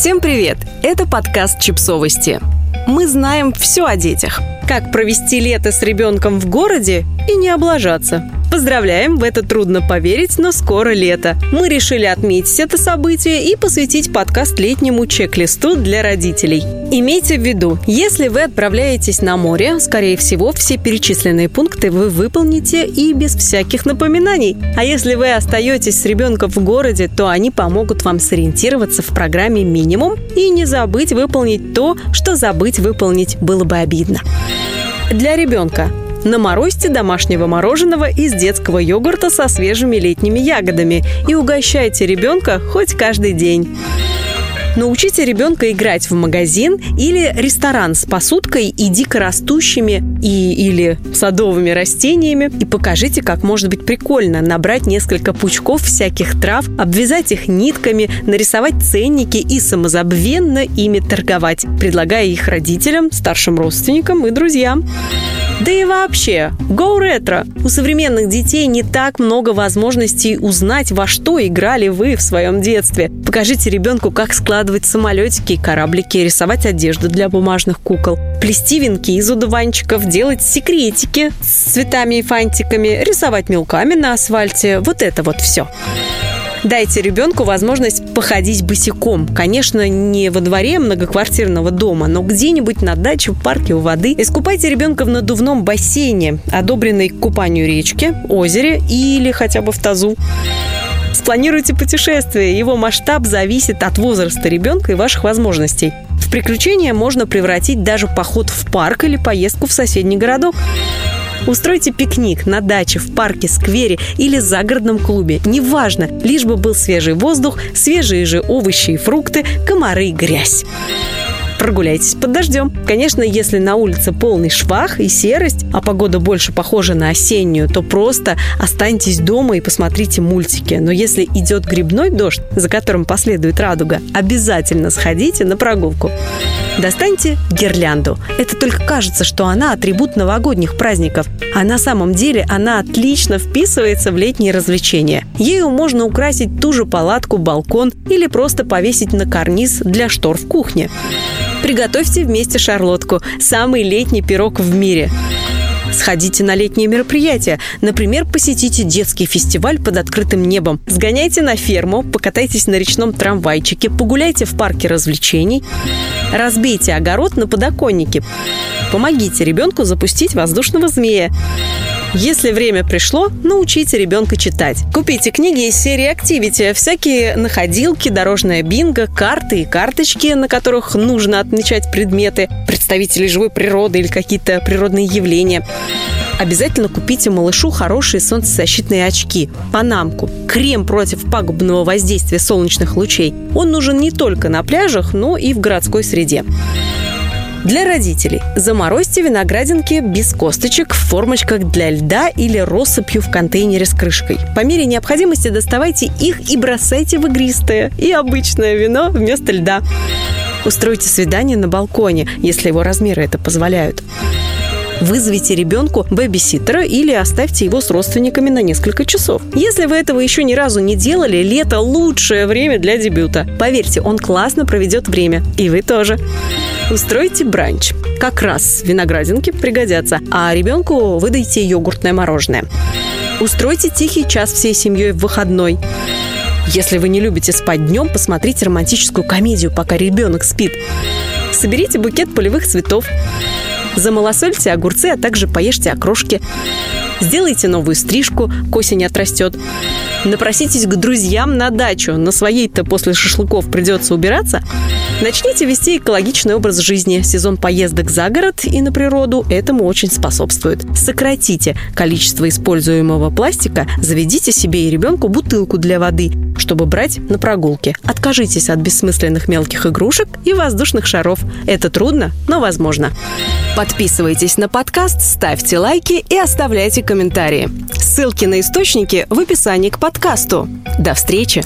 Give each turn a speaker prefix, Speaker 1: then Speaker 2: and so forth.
Speaker 1: Всем привет! Это подкаст «Чипсовости». Мы знаем все о детях. Как провести лето с ребенком в городе и не облажаться – Поздравляем, в это трудно поверить, но скоро лето. Мы решили отметить это событие и посвятить подкаст летнему чек-листу для родителей. Имейте в виду, если вы отправляетесь на море, скорее всего, все перечисленные пункты вы выполните и без всяких напоминаний. А если вы остаетесь с ребенком в городе, то они помогут вам сориентироваться в программе «Минимум» и не забыть выполнить то, что забыть выполнить было бы обидно. Для ребенка Наморозьте домашнего мороженого из детского йогурта со свежими летними ягодами и угощайте ребенка хоть каждый день. Научите ребенка играть в магазин или ресторан с посудкой и дикорастущими и или садовыми растениями и покажите, как может быть прикольно набрать несколько пучков всяких трав, обвязать их нитками, нарисовать ценники и самозабвенно ими торговать, предлагая их родителям, старшим родственникам и друзьям. Да и вообще, Go Retro! У современных детей не так много возможностей узнать, во что играли вы в своем детстве. Покажите ребенку, как складывать самолетики и кораблики, рисовать одежду для бумажных кукол, плести венки из удуванчиков, делать секретики с цветами и фантиками, рисовать мелками на асфальте. Вот это вот все. Дайте ребенку возможность походить босиком. Конечно, не во дворе многоквартирного дома, но где-нибудь на даче, в парке у воды. Искупайте ребенка в надувном бассейне, одобренной к купанию речке, озере или хотя бы в тазу. Спланируйте путешествие. Его масштаб зависит от возраста ребенка и ваших возможностей. В приключения можно превратить даже поход в парк или поездку в соседний городок. Устройте пикник на даче, в парке, сквере или загородном клубе. Неважно, лишь бы был свежий воздух, свежие же овощи и фрукты, комары и грязь прогуляйтесь под дождем. Конечно, если на улице полный швах и серость, а погода больше похожа на осеннюю, то просто останьтесь дома и посмотрите мультики. Но если идет грибной дождь, за которым последует радуга, обязательно сходите на прогулку. Достаньте гирлянду. Это только кажется, что она атрибут новогодних праздников, а на самом деле она отлично вписывается в летние развлечения. Ею можно украсить ту же палатку, балкон или просто повесить на карниз для штор в кухне. Приготовьте вместе шарлотку – самый летний пирог в мире. Сходите на летние мероприятия. Например, посетите детский фестиваль под открытым небом. Сгоняйте на ферму, покатайтесь на речном трамвайчике, погуляйте в парке развлечений. Разбейте огород на подоконнике. Помогите ребенку запустить воздушного змея. Если время пришло, научите ребенка читать. Купите книги из серии Activity, всякие находилки, дорожная бинго, карты и карточки, на которых нужно отмечать предметы, представители живой природы или какие-то природные явления. Обязательно купите малышу хорошие солнцезащитные очки, панамку, крем против пагубного воздействия солнечных лучей. Он нужен не только на пляжах, но и в городской среде. Для родителей заморозьте виноградинки без косточек в формочках для льда или россыпью в контейнере с крышкой. По мере необходимости доставайте их и бросайте в игристое и обычное вино вместо льда. Устройте свидание на балконе, если его размеры это позволяют. Вызовите ребенку бэбиситера или оставьте его с родственниками на несколько часов. Если вы этого еще ни разу не делали, лето – лучшее время для дебюта. Поверьте, он классно проведет время. И вы тоже. Устройте бранч. Как раз виноградинки пригодятся, а ребенку выдайте йогуртное мороженое. Устройте тихий час всей семьей в выходной. Если вы не любите спать днем, посмотрите романтическую комедию, пока ребенок спит. Соберите букет полевых цветов. Замалосольте огурцы, а также поешьте окрошки. Сделайте новую стрижку, к осени отрастет. Напроситесь к друзьям на дачу. На своей-то после шашлыков придется убираться. Начните вести экологичный образ жизни. Сезон поездок за город и на природу этому очень способствует. Сократите количество используемого пластика, заведите себе и ребенку бутылку для воды, чтобы брать на прогулки. Откажитесь от бессмысленных мелких игрушек и воздушных шаров. Это трудно, но возможно. Подписывайтесь на подкаст, ставьте лайки и оставляйте комментарии. Ссылки на источники в описании к подкасту. До встречи!